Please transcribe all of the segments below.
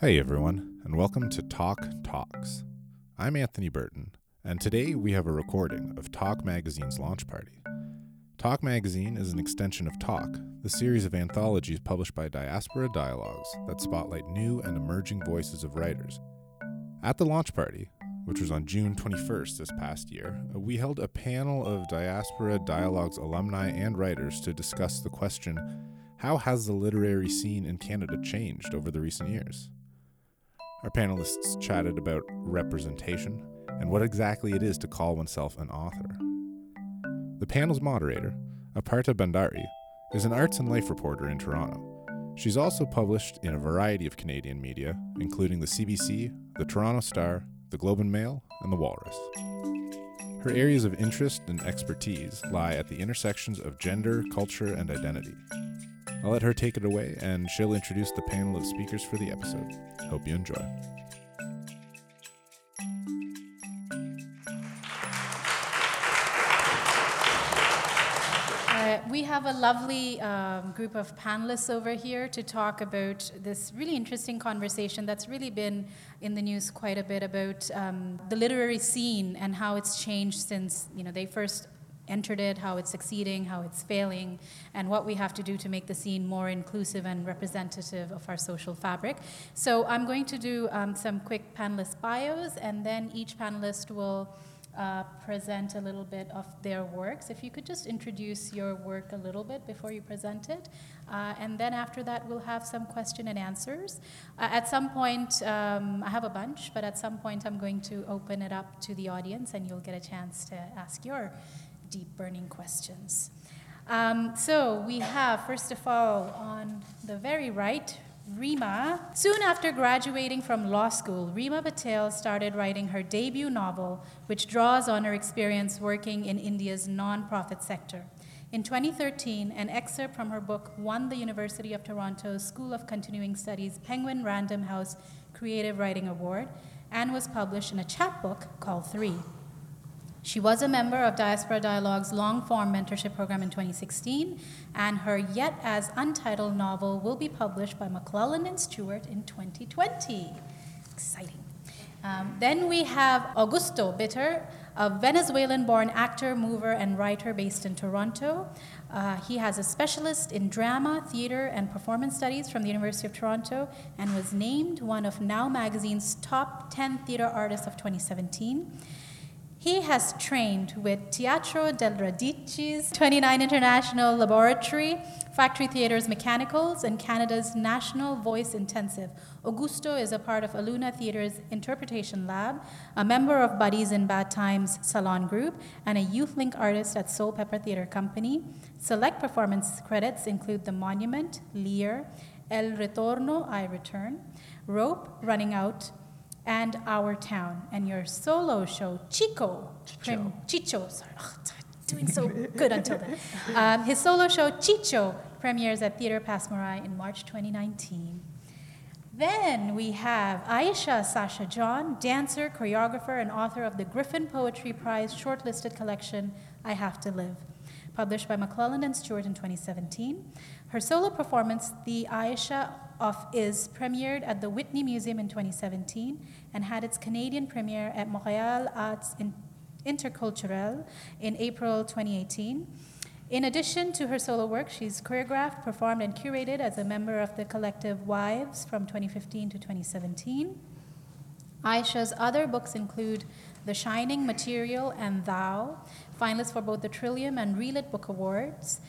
Hey everyone, and welcome to Talk Talks. I'm Anthony Burton, and today we have a recording of Talk Magazine's launch party. Talk Magazine is an extension of Talk, the series of anthologies published by Diaspora Dialogues that spotlight new and emerging voices of writers. At the launch party, which was on June 21st this past year, we held a panel of Diaspora Dialogues alumni and writers to discuss the question how has the literary scene in Canada changed over the recent years? Our panelists chatted about representation and what exactly it is to call oneself an author. The panel's moderator, Aparita Bhandari, is an arts and life reporter in Toronto. She's also published in a variety of Canadian media, including the CBC, the Toronto Star, the Globe and Mail, and the Walrus. Her areas of interest and expertise lie at the intersections of gender, culture, and identity. I'll let her take it away, and she'll introduce the panel of speakers for the episode. Hope you enjoy. Uh, we have a lovely um, group of panelists over here to talk about this really interesting conversation that's really been in the news quite a bit about um, the literary scene and how it's changed since you know they first entered it, how it's succeeding, how it's failing, and what we have to do to make the scene more inclusive and representative of our social fabric. So I'm going to do um, some quick panelist bios, and then each panelist will uh, present a little bit of their works. If you could just introduce your work a little bit before you present it. Uh, and then after that, we'll have some question and answers. Uh, at some point, um, I have a bunch, but at some point, I'm going to open it up to the audience and you'll get a chance to ask your deep burning questions. Um, so we have, first of all, on the very right, Rima. Soon after graduating from law school, Rima Patel started writing her debut novel, which draws on her experience working in India's non-profit sector. In 2013, an excerpt from her book won the University of Toronto's School of Continuing Studies Penguin Random House Creative Writing Award and was published in a chapbook called Three. She was a member of Diaspora Dialogue's long form mentorship program in 2016, and her yet as untitled novel will be published by McClelland and Stewart in 2020. Exciting. Um, then we have Augusto Bitter, a Venezuelan born actor, mover, and writer based in Toronto. Uh, he has a specialist in drama, theater, and performance studies from the University of Toronto and was named one of Now Magazine's top 10 theater artists of 2017. He has trained with Teatro del Radici's 29 International Laboratory, Factory Theatre's Mechanicals, and Canada's National Voice Intensive. Augusto is a part of Aluna Theatre's Interpretation Lab, a member of Buddies in Bad Times Salon Group, and a Youth Link artist at Soulpepper Theatre Company. Select performance credits include The Monument, Lear, El Retorno, I Return, Rope, Running Out, and Our Town, and your solo show, Chico. Chicho. Chicho, sorry. Oh, doing so good until then. Um, his solo show, Chicho, premieres at Theatre Passe Muraille in March 2019. Then we have Aisha Sasha John, dancer, choreographer, and author of the Griffin Poetry Prize shortlisted collection, I Have to Live, published by McClelland and Stewart in 2017. Her solo performance, The Aisha of Is, premiered at the Whitney Museum in 2017 and had its Canadian premiere at Montréal Arts Interculturel in April 2018. In addition to her solo work, she's choreographed, performed, and curated as a member of the collective Wives from 2015 to 2017. Aisha's other books include The Shining Material and Thou, finalists for both the Trillium and Relit Book Awards,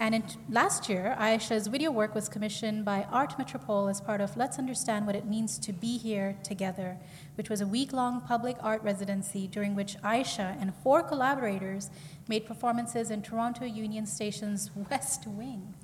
and in, last year, Aisha's video work was commissioned by Art Metropole as part of Let's Understand What It Means to Be Here Together, which was a week long public art residency during which Aisha and four collaborators made performances in Toronto Union Station's West Wing.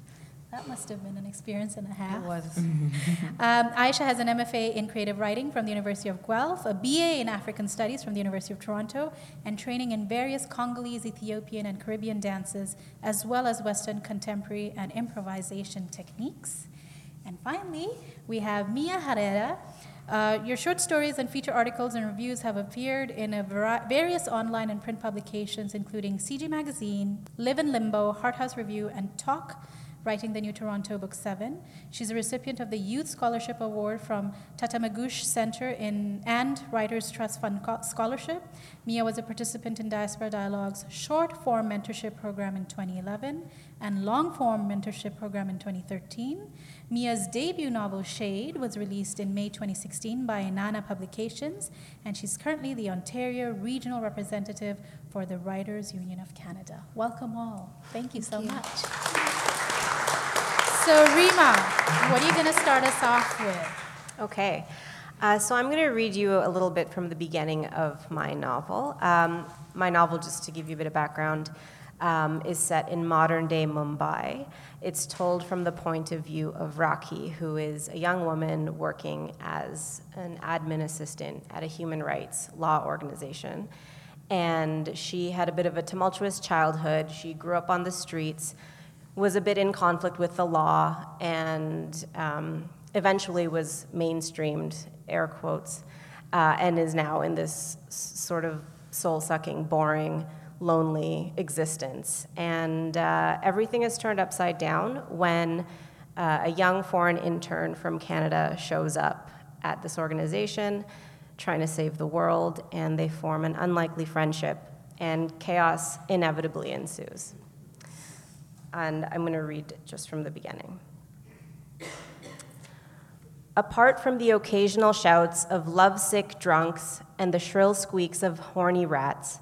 That must have been an experience and a half. It was. um, Aisha has an MFA in creative writing from the University of Guelph, a BA in African Studies from the University of Toronto, and training in various Congolese, Ethiopian, and Caribbean dances, as well as Western contemporary and improvisation techniques. And finally, we have Mia Herrera. Uh, your short stories and feature articles and reviews have appeared in various online and print publications, including CG Magazine, Live in Limbo, Hart House Review, and Talk writing the New Toronto Book 7. She's a recipient of the Youth Scholarship Award from Tatamagouche Center in, and Writers Trust Fund Scholarship. Mia was a participant in Diaspora Dialogue's short form mentorship program in 2011 and long form mentorship program in 2013. Mia's debut novel, Shade, was released in May 2016 by Inanna Publications, and she's currently the Ontario Regional Representative for the Writers Union of Canada. Welcome all. Thank you Thank so you. much. So, Rima, what are you going to start us off with? Okay. Uh, so, I'm going to read you a little bit from the beginning of my novel. Um, my novel, just to give you a bit of background, um, is set in modern day Mumbai. It's told from the point of view of Rakhi, who is a young woman working as an admin assistant at a human rights law organization. And she had a bit of a tumultuous childhood. She grew up on the streets, was a bit in conflict with the law, and um, eventually was mainstreamed, air quotes, uh, and is now in this sort of soul sucking, boring, lonely existence. And uh, everything is turned upside down when uh, a young foreign intern from Canada shows up at this organization trying to save the world, and they form an unlikely friendship, and chaos inevitably ensues. And I'm going to read just from the beginning. Apart from the occasional shouts of lovesick drunks and the shrill squeaks of horny rats,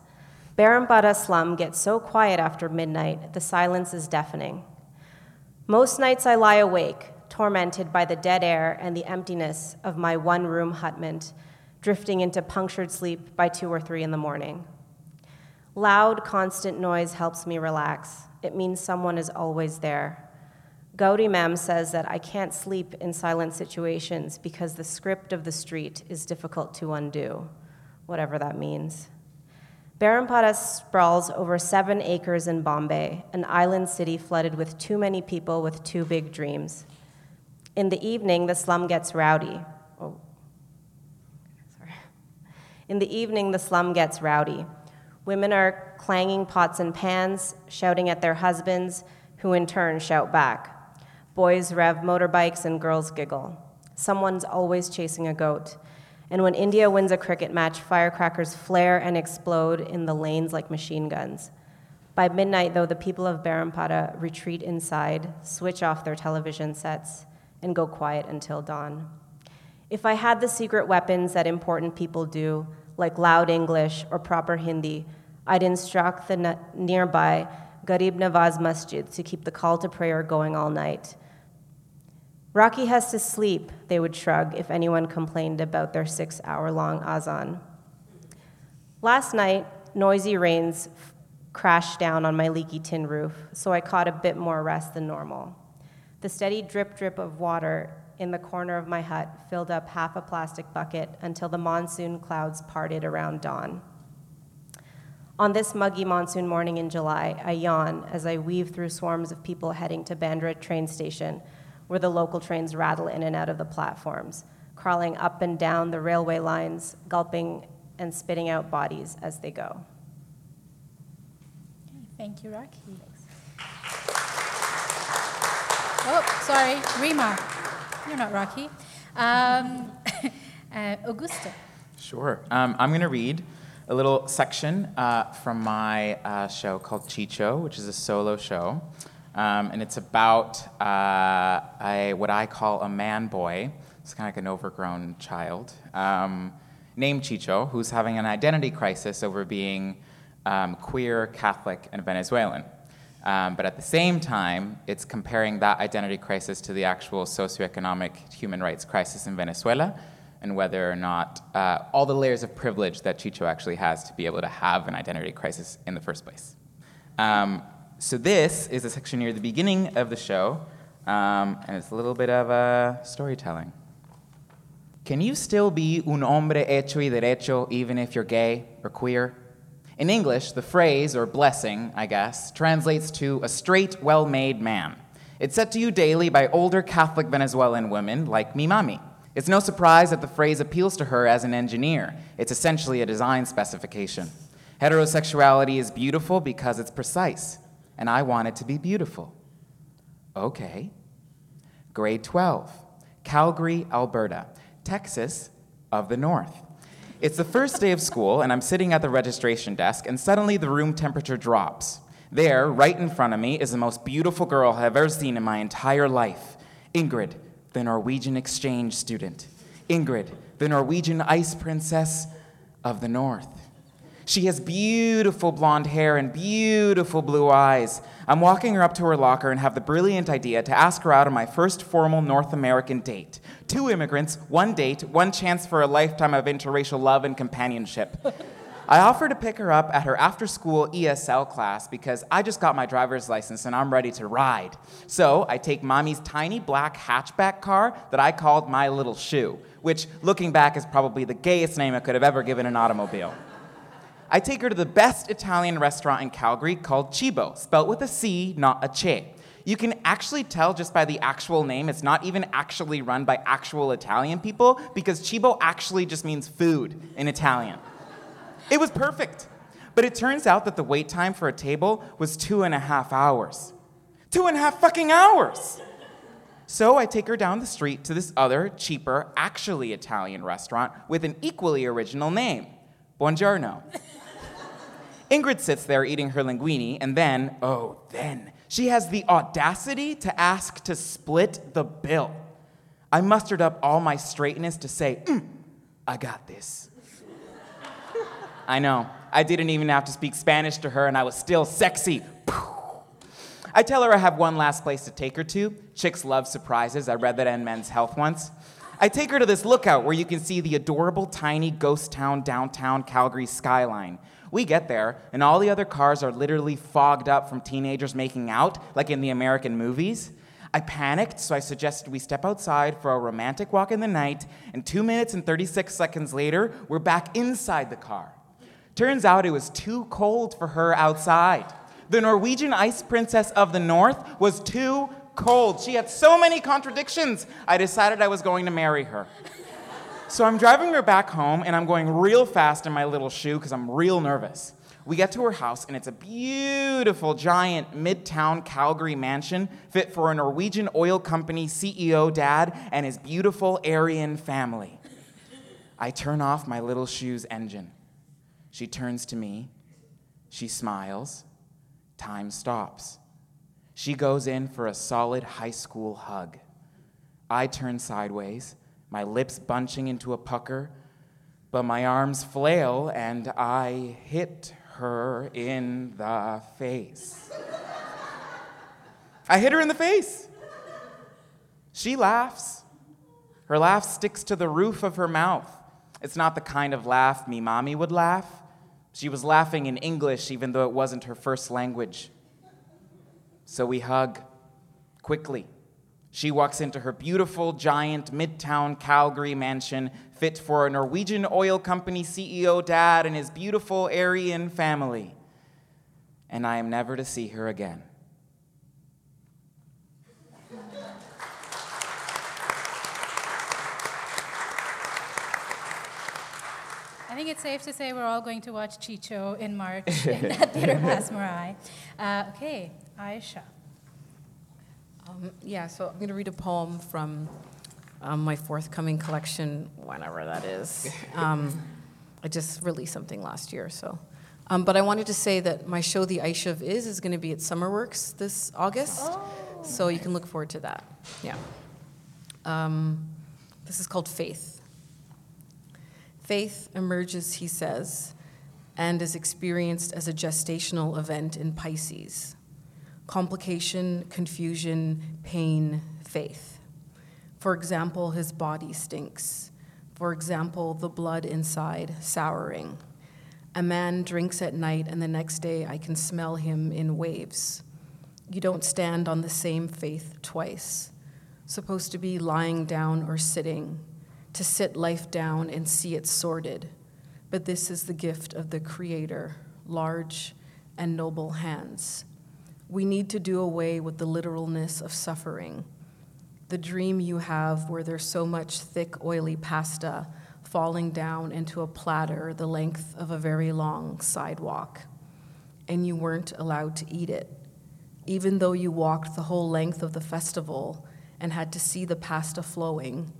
Barampara slum gets so quiet after midnight, the silence is deafening. Most nights I lie awake, tormented by the dead air and the emptiness of my one room hutment, drifting into punctured sleep by two or three in the morning. Loud, constant noise helps me relax. It means someone is always there. Gauri Mem says that I can't sleep in silent situations because the script of the street is difficult to undo, whatever that means. Barampara sprawls over seven acres in Bombay, an island city flooded with too many people with too big dreams. In the evening, the slum gets rowdy. Oh. Sorry. In the evening, the slum gets rowdy. Women are clanging pots and pans, shouting at their husbands, who in turn shout back. Boys rev motorbikes and girls giggle. Someone's always chasing a goat. And when India wins a cricket match, firecrackers flare and explode in the lanes like machine guns. By midnight, though, the people of Barampara retreat inside, switch off their television sets, and go quiet until dawn. If I had the secret weapons that important people do, like loud English or proper Hindi, I'd instruct the nearby Garib Nawaz Masjid to keep the call to prayer going all night Rakhi has to sleep, they would shrug if anyone complained about their six hour long azan. Last night, noisy rains crashed down on my leaky tin roof, so I caught a bit more rest than normal. The steady drip drip of water in the corner of my hut filled up half a plastic bucket until the monsoon clouds parted around dawn. On this muggy monsoon morning in July, I yawn as I weave through swarms of people heading to Bandra train station where the local trains rattle in and out of the platforms, crawling up and down the railway lines, gulping and spitting out bodies as they go. Okay, thank you, Rakhi. Oh, sorry, Rima. You're not Rakhi. Um, uh, Augusto. Sure. Um, I'm going to read a little section uh, from my uh, show called Chicho, which is a solo show. Um, and it's about uh, a, what I call a man boy. It's kind of like an overgrown child um, named Chicho, who's having an identity crisis over being um, queer, Catholic, and Venezuelan. Um, but at the same time, it's comparing that identity crisis to the actual socioeconomic human rights crisis in Venezuela and whether or not uh, all the layers of privilege that Chicho actually has to be able to have an identity crisis in the first place. Um, so this is a section near the beginning of the show, um, and it's a little bit of a storytelling. Can you still be un hombre hecho y derecho even if you're gay or queer? In English, the phrase, or blessing, I guess, translates to a straight, well made man. It's said to you daily by older Catholic Venezuelan women like mi mami. It's no surprise that the phrase appeals to her as an engineer. It's essentially a design specification. Heterosexuality is beautiful because it's precise and I want it to be beautiful. Okay. Grade 12, Calgary, Alberta, Texas of the North. It's the first day of school, and I'm sitting at the registration desk, and suddenly the room temperature drops. There, right in front of me, is the most beautiful girl I've ever seen in my entire life Ingrid, the Norwegian exchange student. Ingrid, the Norwegian ice princess of the North. She has beautiful blonde hair and beautiful blue eyes. I'm walking her up to her locker and have the brilliant idea to ask her out on my first formal North American date. Two immigrants, one date, one chance for a lifetime of interracial love and companionship. I offer to pick her up at her after school ESL class because I just got my driver's license and I'm ready to ride. So I take mommy's tiny black hatchback car that I called my little shoe, which, looking back, is probably the gayest name I could have ever given an automobile. I take her to the best Italian restaurant in Calgary called Cibo, spelt with a C, not a che. You can actually tell just by the actual name, it's not even actually run by actual Italian people because Cibo actually just means food in Italian. It was perfect. But it turns out that the wait time for a table was two and a half hours. Two and a half fucking hours! So I take her down the street to this other, cheaper, actually Italian restaurant with an equally original name Buongiorno. Ingrid sits there eating her linguine, and then, oh, then, she has the audacity to ask to split the bill. I mustered up all my straightness to say, mm, I got this. I know, I didn't even have to speak Spanish to her, and I was still sexy. I tell her I have one last place to take her to. Chicks love surprises. I read that in Men's Health once. I take her to this lookout where you can see the adorable, tiny ghost town downtown Calgary skyline. We get there, and all the other cars are literally fogged up from teenagers making out, like in the American movies. I panicked, so I suggested we step outside for a romantic walk in the night, and two minutes and 36 seconds later, we're back inside the car. Turns out it was too cold for her outside. The Norwegian ice princess of the north was too cold. She had so many contradictions. I decided I was going to marry her. So I'm driving her back home and I'm going real fast in my little shoe because I'm real nervous. We get to her house and it's a beautiful, giant midtown Calgary mansion fit for a Norwegian oil company CEO dad and his beautiful Aryan family. I turn off my little shoe's engine. She turns to me. She smiles. Time stops. She goes in for a solid high school hug. I turn sideways, my lips bunching into a pucker, but my arms flail and I hit her in the face. I hit her in the face. She laughs. Her laugh sticks to the roof of her mouth. It's not the kind of laugh me mommy would laugh. She was laughing in English, even though it wasn't her first language. So we hug quickly. She walks into her beautiful, giant, midtown Calgary mansion fit for a Norwegian oil company CEO dad and his beautiful Aryan family. And I am never to see her again. I think it's safe to say we're all going to watch Chicho in March in that theater Passe Muraille. Uh, okay, Aisha. Um, yeah, so I'm going to read a poem from um, my forthcoming collection, whenever that is. Um, I just released something last year, so. Um, but I wanted to say that my show, The Aisha of Is, is going to be at Summerworks this August. Oh. So you can look forward to that. Yeah. Um, this is called Faith. Faith emerges, he says, and is experienced as a gestational event in Pisces complication, confusion, pain, faith. For example, his body stinks. For example, the blood inside souring. A man drinks at night, and the next day I can smell him in waves. You don't stand on the same faith twice. Supposed to be lying down or sitting to sit life down and see it sorted. But this is the gift of the Creator, large and noble hands. We need to do away with the literalness of suffering. The dream you have where there's so much thick, oily pasta falling down into a platter the length of a very long sidewalk, and you weren't allowed to eat it. even though you walked the whole length of the festival and had to see the pasta flowing,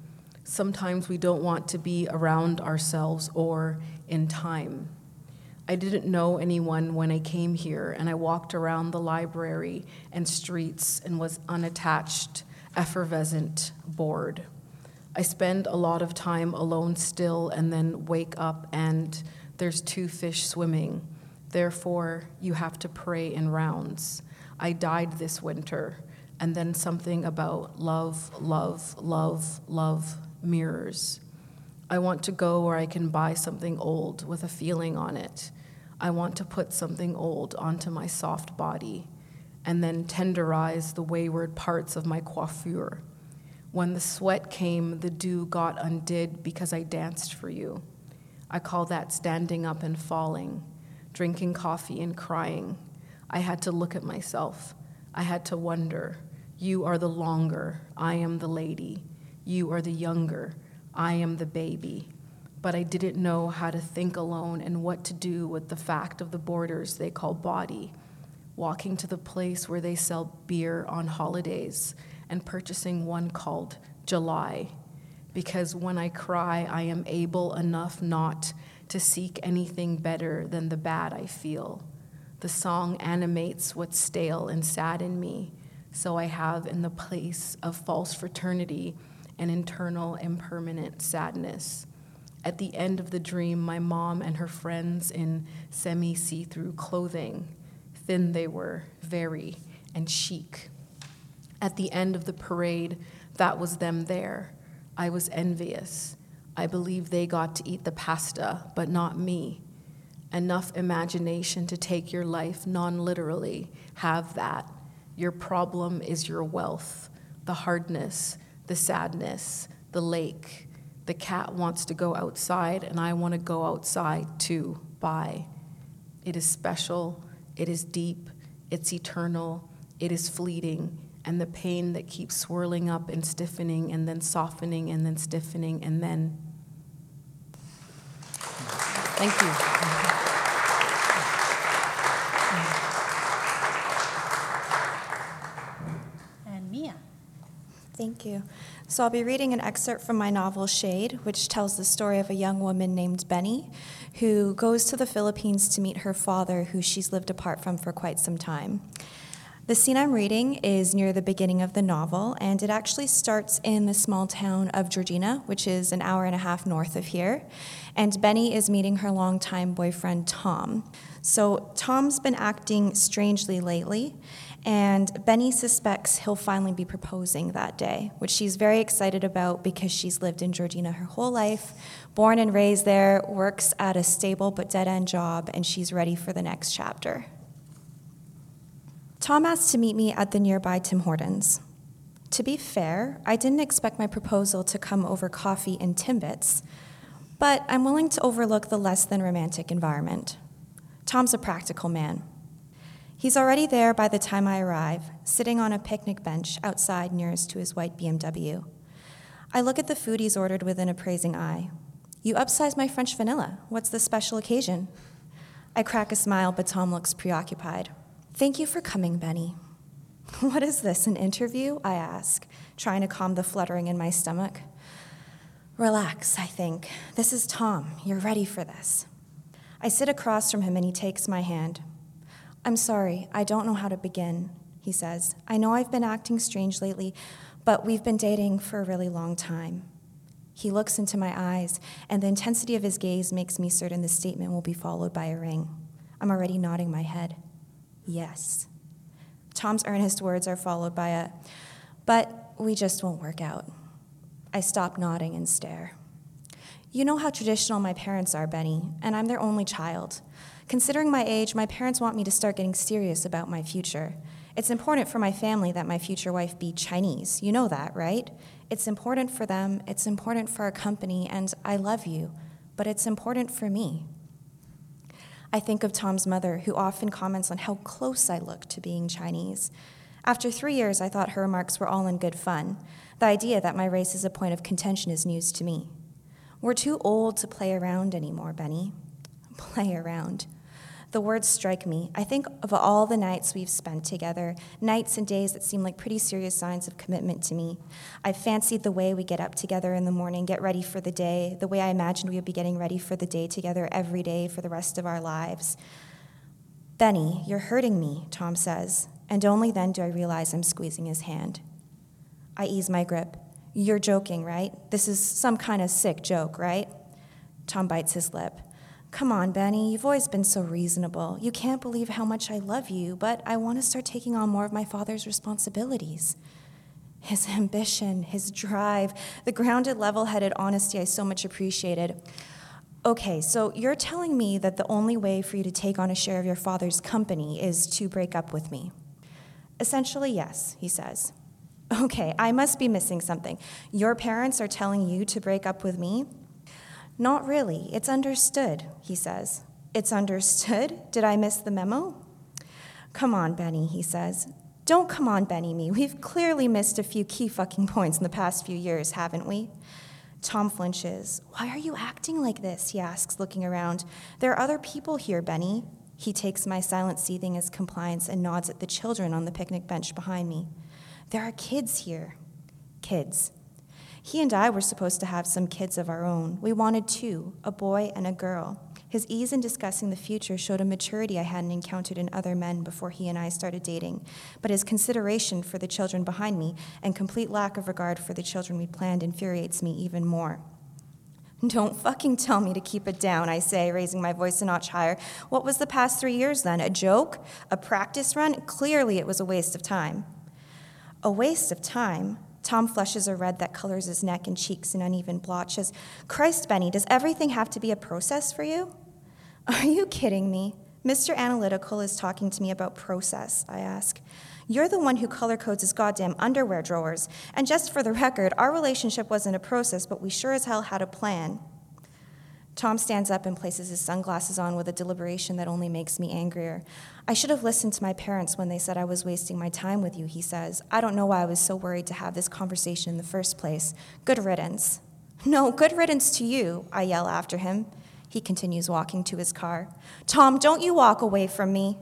sometimes we don't want to be around ourselves or in time. I didn't know anyone when I came here, and I walked around the library and streets and was unattached, effervescent, bored. I spend a lot of time alone still and then wake up and there's two fish swimming. Therefore, you have to pray in rounds. I died this winter, and then something about love, love, love, love mirrors. I want to go where I can buy something old with a feeling on it. I want to put something old onto my soft body and then tenderize the wayward parts of my coiffure. When the sweat came, the dew got undid because I danced for you. I call that standing up and falling, drinking coffee and crying. I had to look at myself. I had to wonder. You are the longer, I am the lady. You are the younger, I am the baby. But I didn't know how to think alone and what to do with the fact of the borders they call body. Walking to the place where they sell beer on holidays and purchasing one called July. Because when I cry, I am able enough not to seek anything better than the bad I feel. The song animates what's stale and sad in me, so I have in the place of false fraternity an internal impermanent sadness. At the end of the dream, my mom and her friends in semi see through clothing, thin they were, very, and chic. At the end of the parade, that was them there. I was envious. I believe they got to eat the pasta, but not me. Enough imagination to take your life non literally. Have that. Your problem is your wealth, the hardness, the sadness, the lake. The cat wants to go outside, and I want to go outside too. Bye. It is special, it is deep, it's eternal, it is fleeting, and the pain that keeps swirling up and stiffening and then softening and then stiffening and then. Thank you. Thank you. So I'll be reading an excerpt from my novel Shade, which tells the story of a young woman named Benny who goes to the Philippines to meet her father, who she's lived apart from for quite some time. The scene I'm reading is near the beginning of the novel, and it actually starts in the small town of Georgina, which is an hour and a half north of here. And Benny is meeting her longtime boyfriend, Tom. So, Tom's been acting strangely lately, and Benny suspects he'll finally be proposing that day, which she's very excited about because she's lived in Georgina her whole life, born and raised there, works at a stable but dead end job, and she's ready for the next chapter. Tom asked to meet me at the nearby Tim Hortons. To be fair, I didn't expect my proposal to come over coffee and Timbits, but I'm willing to overlook the less than romantic environment. Tom's a practical man. He's already there by the time I arrive, sitting on a picnic bench outside nearest to his white BMW. I look at the food he's ordered with an appraising eye. You upsize my French vanilla. What's the special occasion? I crack a smile, but Tom looks preoccupied. Thank you for coming, Benny. What is this, an interview? I ask, trying to calm the fluttering in my stomach. Relax, I think. This is Tom. You're ready for this. I sit across from him and he takes my hand. I'm sorry, I don't know how to begin, he says. I know I've been acting strange lately, but we've been dating for a really long time. He looks into my eyes, and the intensity of his gaze makes me certain the statement will be followed by a ring. I'm already nodding my head. Yes. Tom's earnest words are followed by a, but we just won't work out. I stop nodding and stare. You know how traditional my parents are, Benny, and I'm their only child. Considering my age, my parents want me to start getting serious about my future. It's important for my family that my future wife be Chinese. You know that, right? It's important for them, it's important for our company, and I love you, but it's important for me. I think of Tom's mother, who often comments on how close I look to being Chinese. After three years, I thought her remarks were all in good fun. The idea that my race is a point of contention is news to me. We're too old to play around anymore, Benny. Play around. The words strike me. I think of all the nights we've spent together, nights and days that seem like pretty serious signs of commitment to me. I've fancied the way we get up together in the morning, get ready for the day, the way I imagined we would be getting ready for the day together every day for the rest of our lives. Benny, you're hurting me, Tom says, and only then do I realize I'm squeezing his hand. I ease my grip. You're joking, right? This is some kind of sick joke, right? Tom bites his lip. Come on, Benny, you've always been so reasonable. You can't believe how much I love you, but I want to start taking on more of my father's responsibilities. His ambition, his drive, the grounded, level headed honesty I so much appreciated. Okay, so you're telling me that the only way for you to take on a share of your father's company is to break up with me? Essentially, yes, he says. Okay, I must be missing something. Your parents are telling you to break up with me? Not really. It's understood, he says. It's understood? Did I miss the memo? Come on, Benny, he says. Don't come on, Benny me. We've clearly missed a few key fucking points in the past few years, haven't we? Tom flinches. Why are you acting like this? he asks, looking around. There are other people here, Benny. He takes my silent seething as compliance and nods at the children on the picnic bench behind me. There are kids here. Kids. He and I were supposed to have some kids of our own. We wanted two a boy and a girl. His ease in discussing the future showed a maturity I hadn't encountered in other men before he and I started dating. But his consideration for the children behind me and complete lack of regard for the children we planned infuriates me even more. Don't fucking tell me to keep it down, I say, raising my voice a notch higher. What was the past three years then? A joke? A practice run? Clearly it was a waste of time. A waste of time? Tom flushes a red that colors his neck and cheeks in uneven blotches. Christ, Benny, does everything have to be a process for you? Are you kidding me? Mr. Analytical is talking to me about process, I ask. You're the one who color codes his goddamn underwear drawers. And just for the record, our relationship wasn't a process, but we sure as hell had a plan. Tom stands up and places his sunglasses on with a deliberation that only makes me angrier. I should have listened to my parents when they said I was wasting my time with you, he says. I don't know why I was so worried to have this conversation in the first place. Good riddance. No, good riddance to you, I yell after him. He continues walking to his car. Tom, don't you walk away from me.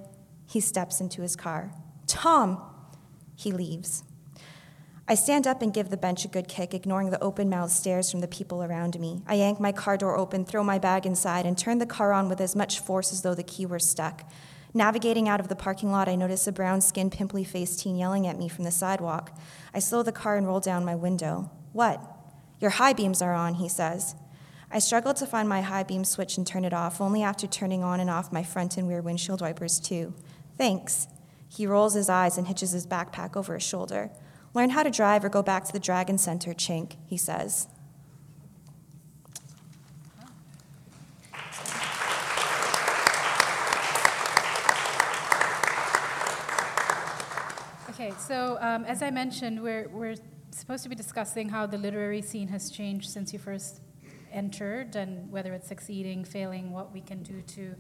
He steps into his car. Tom! He leaves. I stand up and give the bench a good kick, ignoring the open mouthed stares from the people around me. I yank my car door open, throw my bag inside, and turn the car on with as much force as though the key were stuck. Navigating out of the parking lot, I notice a brown skinned, pimply faced teen yelling at me from the sidewalk. I slow the car and roll down my window. What? Your high beams are on, he says. I struggle to find my high beam switch and turn it off, only after turning on and off my front and rear windshield wipers, too. Thanks. He rolls his eyes and hitches his backpack over his shoulder. Learn how to drive or go back to the Dragon Center, Chink, he says. Okay, so um, as I mentioned, we're, we're supposed to be discussing how the literary scene has changed since you first entered and whether it's succeeding, failing, what we can do to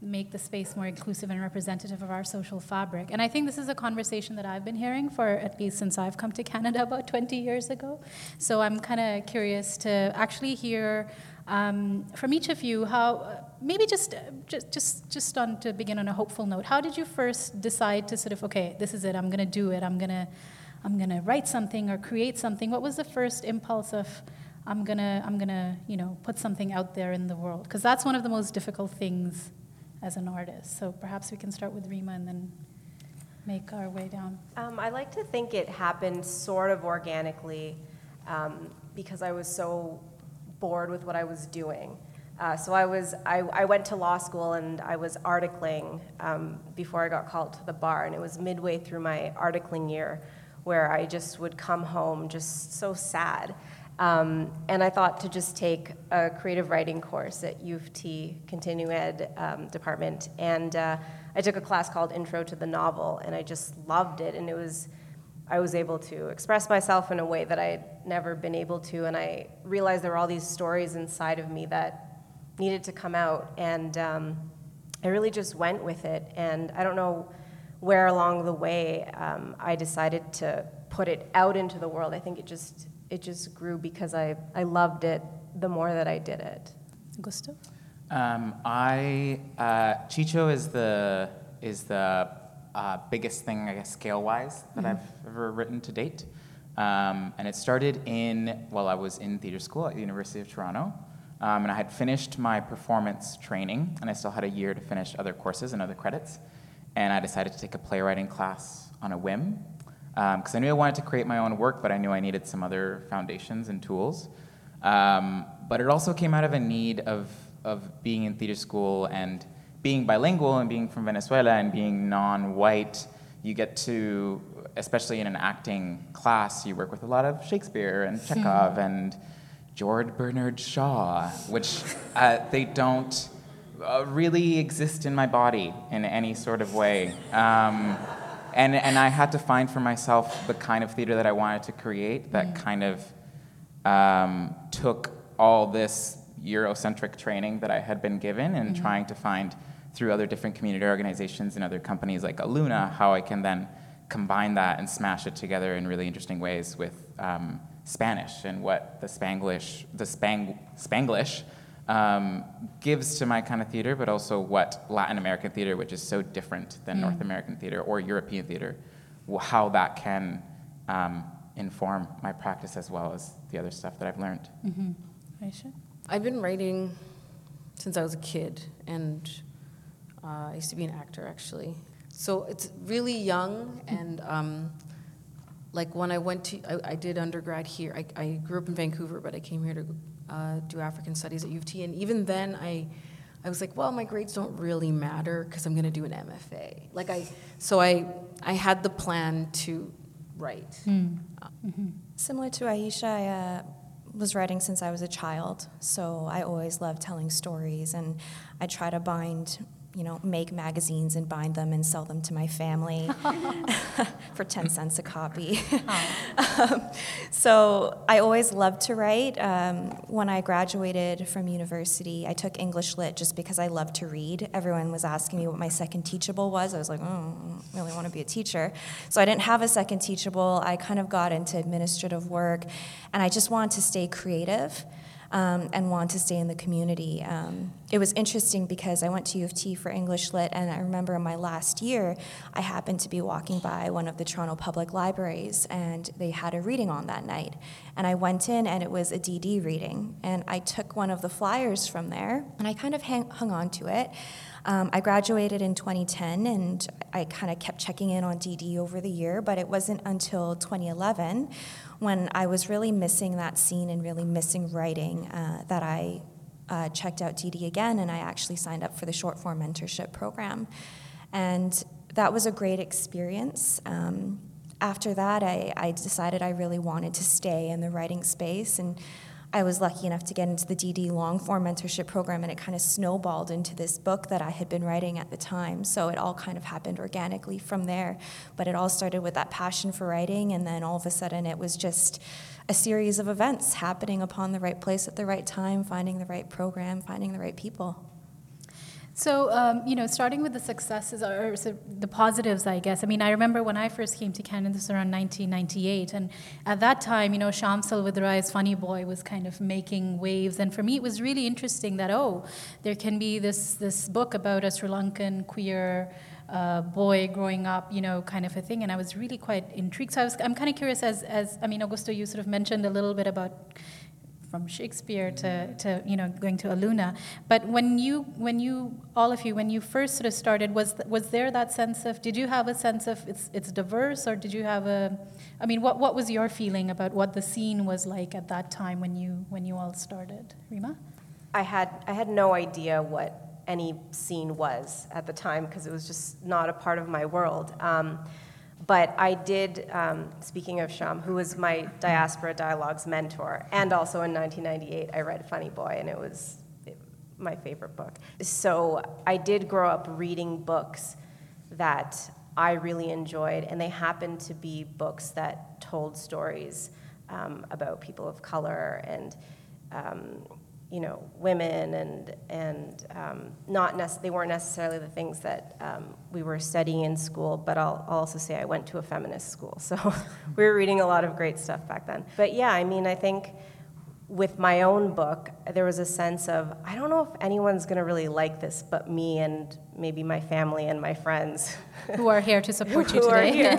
make the space more inclusive and representative of our social fabric. And I think this is a conversation that I've been hearing for at least since I've come to Canada about 20 years ago. So I'm kind of curious to actually hear um, from each of you how maybe just just just just on to begin on a hopeful note. How did you first decide to sort of okay, this is it. I'm going to do it. I'm going to I'm going to write something or create something. What was the first impulse of I'm to I'm to, you know, put something out there in the world because that's one of the most difficult things as an artist. So perhaps we can start with Rima and then make our way down. Um, I like to think it happened sort of organically um, because I was so bored with what I was doing. Uh, so I was I, I, went to law school and I was articling um, before I got called to the bar, and it was midway through my articling year where I just would come home just so sad. Um, and I thought to just take a creative writing course at U of T Continuing Ed um, department. And uh, I took a class called Intro to the Novel, and I just loved it. And it was, I was able to express myself in a way that I had never been able to. And I realized there were all these stories inside of me that needed to come out. And um, I really just went with it. And I don't know where along the way um, I decided to put it out into the world. I think it just it just grew because I, I loved it the more that I did it. Gusto? Um, I uh, Chicho is the is the uh, biggest thing I guess scale wise that I've ever written to date, um, and it started in while I was in theater school at the University of Toronto, um, and I had finished my performance training, and I still had a year to finish other courses and other credits, and I decided to take a playwriting class on a whim because I knew I wanted to create my own work, but I knew I needed some other foundations and tools. Um, but it also came out of a need of, of being in theater school and being bilingual and being from Venezuela and being non white. You get to, especially in an acting class, you work with a lot of Shakespeare and Chekhov and George Bernard Shaw, which uh, they don't uh, really exist in my body in any sort of way. Um, and, and I had to find for myself the kind of theater that I wanted to create that kind of um, took all this Eurocentric training that I had been given and trying to find through other different community organizations and other companies like Aluna how I can then combine that and smash it together in really interesting ways with um, Spanish and what the Spanglish, the Spang, Spanglish um, gives to my kind of theater, but also what Latin American theater, which is so different than North American theater or European theater, how that can um, inform my practice as well as the other stuff that I've learned. Aisha? I've been writing since I was a kid, and uh, I used to be an actor actually. So it's really young, and um, like when I went to, I, I did undergrad here. I, I grew up in Vancouver, but I came here to uh, do African studies at U of T, and even then I. I was like, well, my grades don't really matter because I'm going to do an MFA. Like I, so I, I had the plan to write. Similar to Aisha, I uh, was writing since I was a child, so I always loved telling stories, and I try to bind, you know, make magazines and bind them and sell them to my family for 10 cents a copy. um, so I always loved to write. Um, when I graduated from university, I took English Lit just because I loved to read. Everyone was asking me what my second teachable was. I was like, oh, I don't really want to be a teacher. So I didn't have a second teachable. I kind of got into administrative work, and I just wanted to stay creative um, and want to stay in the community. Um, it was interesting because I went to U of T for English Lit, and I remember in my last year, I happened to be walking by one of the Toronto Public Libraries, and they had a reading on that night. And I went in, and it was a DD reading, and I took one of the flyers from there, and I kind of hang, hung on to it. Um, I graduated in 2010, and I kind of kept checking in on DD over the year, but it wasn't until 2011 when I was really missing that scene and really missing writing uh, that I uh, checked out DD again, and I actually signed up for the short form mentorship program. And that was a great experience. Um, after that, I, I decided I really wanted to stay in the writing space, and I was lucky enough to get into the DD long form mentorship program, and it kind of snowballed into this book that I had been writing at the time. So it all kind of happened organically from there. But it all started with that passion for writing, and then all of a sudden it was just a series of events happening upon the right place at the right time, finding the right program, finding the right people. So, um, you know, starting with the successes or the positives, I guess. I mean, I remember when I first came to Canada, this was around 1998, and at that time, you know, Shyam Selvadurai with Funny Boy was kind of making waves, and for me, it was really interesting that oh, there can be this this book about a Sri Lankan queer. Uh, boy growing up, you know, kind of a thing, and I was really quite intrigued. So I was, I'm kind of curious, as, as I mean, Augusto, you sort of mentioned a little bit about from Shakespeare to, to you know going to Aluna. But when you when you all of you when you first sort of started, was was there that sense of did you have a sense of it's it's diverse or did you have a I mean what what was your feeling about what the scene was like at that time when you when you all started, Rima? I had I had no idea what any scene was at the time because it was just not a part of my world. Um, but I did, um, speaking of Shyam, who was my Diaspora Dialogues mentor, and also in 1998 I read Funny Boy, and it was my favorite book. So I did grow up reading books that I really enjoyed, and they happened to be books that told stories um, about people of color and um, you know, women and, and um, not nec- they weren't necessarily the things that um, we were studying in school, but I'll, I'll also say I went to a feminist school. So we were reading a lot of great stuff back then. But yeah, I mean, I think with my own book, there was a sense of I don't know if anyone's going to really like this but me and maybe my family and my friends. Who are here to support you today. here.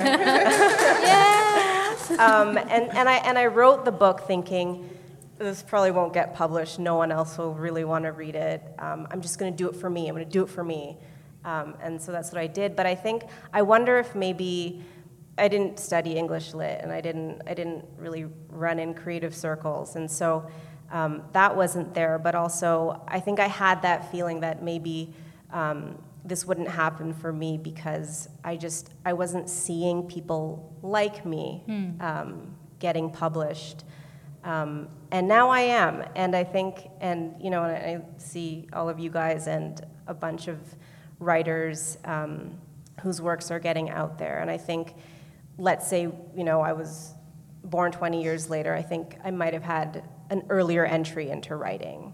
um, and, and, I, and I wrote the book thinking, this probably won't get published. No one else will really want to read it. Um, I'm just going to do it for me. I'm going to do it for me. Um, and so that's what I did. But I think, I wonder if maybe I didn't study English lit and I didn't, I didn't really run in creative circles. And so um, that wasn't there. But also, I think I had that feeling that maybe um, this wouldn't happen for me because I just, I wasn't seeing people like me um, getting published. Um, and now I am. And I think, and you know, and I see all of you guys and a bunch of writers um, whose works are getting out there. And I think, let's say, you know, I was born 20 years later, I think I might have had an earlier entry into writing,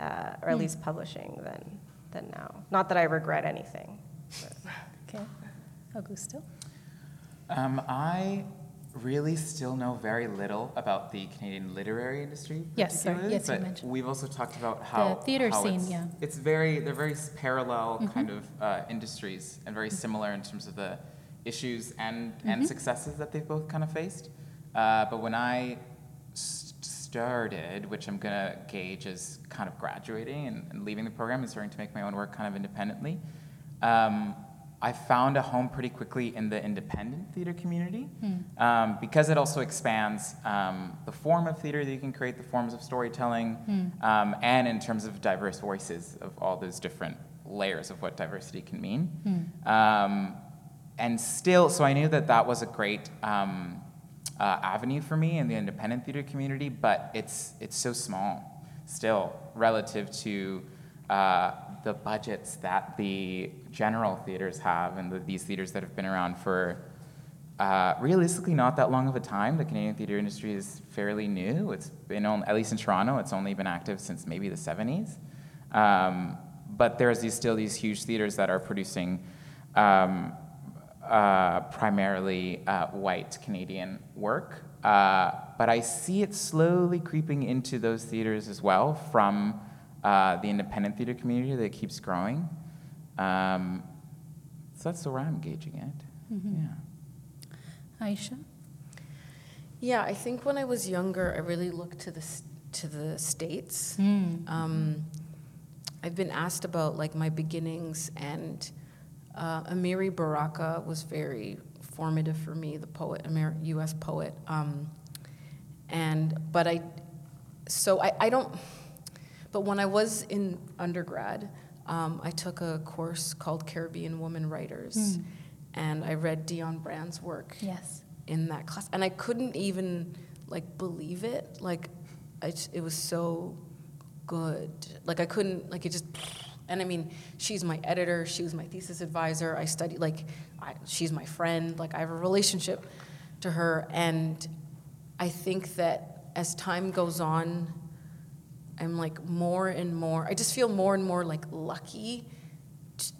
uh, or at least publishing than, than now. Not that I regret anything. Okay. Augusto? Um, I really still know very little about the Canadian literary industry. Yes, particularly, Yes, you mentioned. We've also talked about how the theater how scene, it's, yeah. It's very they're very parallel Mm-hmm. kind of uh, industries and very similar in terms of the issues and Mm-hmm. and successes that they've both kind of faced. Uh, but when I started, which I'm gonna gauge as kind of graduating and, and leaving the program and starting to make my own work kind of independently. Um, I found a home pretty quickly in the independent theater community um, because it also expands um, the form of theater that you can create, the forms of storytelling, um, and in terms of diverse voices of all those different layers of what diversity can mean. Um, and still, so I knew that that was a great um, uh, avenue for me in the independent theater community, but it's it's so small still relative to uh, the budgets that the general theaters have and the, these theaters that have been around for uh, realistically not that long of a time. The Canadian theater industry is fairly new. It's been on, at least in Toronto, it's only been active since maybe the 70s. Um, but there's these, still these huge theaters that are producing um, uh, primarily uh, white Canadian work. Uh, but I see it slowly creeping into those theaters as well from uh, the independent theater community that keeps growing. Um, so that's where I'm gauging it. Yeah. Aisha? Yeah, I think when I was younger, I really looked to the to the states. Hmm. Um, I've been asked about like my beginnings, and uh, Amiri Baraka was very formative for me, the poet, Amer- U.S. poet. Um, and but I, so I, I don't. But when I was in undergrad, um, I took a course called Caribbean Women Writers, and I read Dionne Brand's work Yes. in that class. And i couldn't even like believe it. Like I it was so good. Like i couldn't like it just and i mean she's my editor. She was my thesis advisor. I studied like I, she's my friend. Like i have a relationship to her. And i think that as time goes on i'm like more and more i just feel more and more like lucky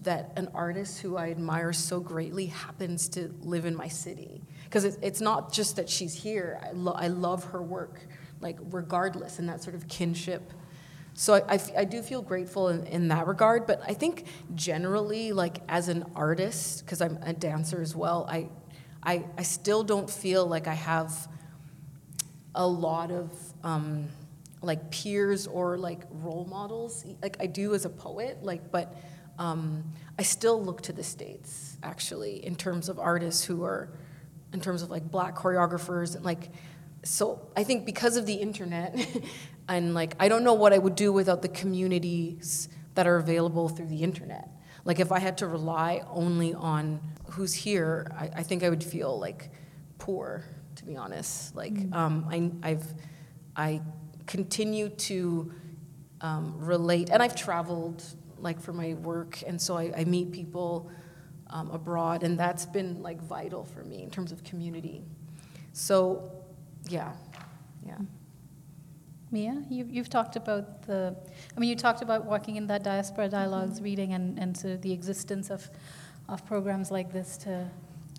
that an artist who I admire so greatly happens to live in my city. Because it, it's not just that she's here, I, lo- I love her work, like, regardless, and that sort of kinship. So I, I f- I do feel grateful in, in that regard, but I think generally, like, as an artist, because I'm a dancer as well, I, I, I still don't feel like I have a lot of um, like peers or like role models. Like i do as a poet like but um, i still look to the states actually in terms of artists who are in terms of like black choreographers and like so i think because of the internet and like i don't know what i would do without the communities that are available through the internet. Like if i had to rely only on who's here i, I think i would feel like poor to be honest. Like um, I, i've i continue to um, relate and i've traveled like for my work and so i, I meet people um, abroad and that's been like vital for me in terms of community so yeah yeah Mia, you, you've talked about the, I mean, you talked about walking in that diaspora dialogues Mm-hmm. reading and, and sort of the existence of, of programs like this to,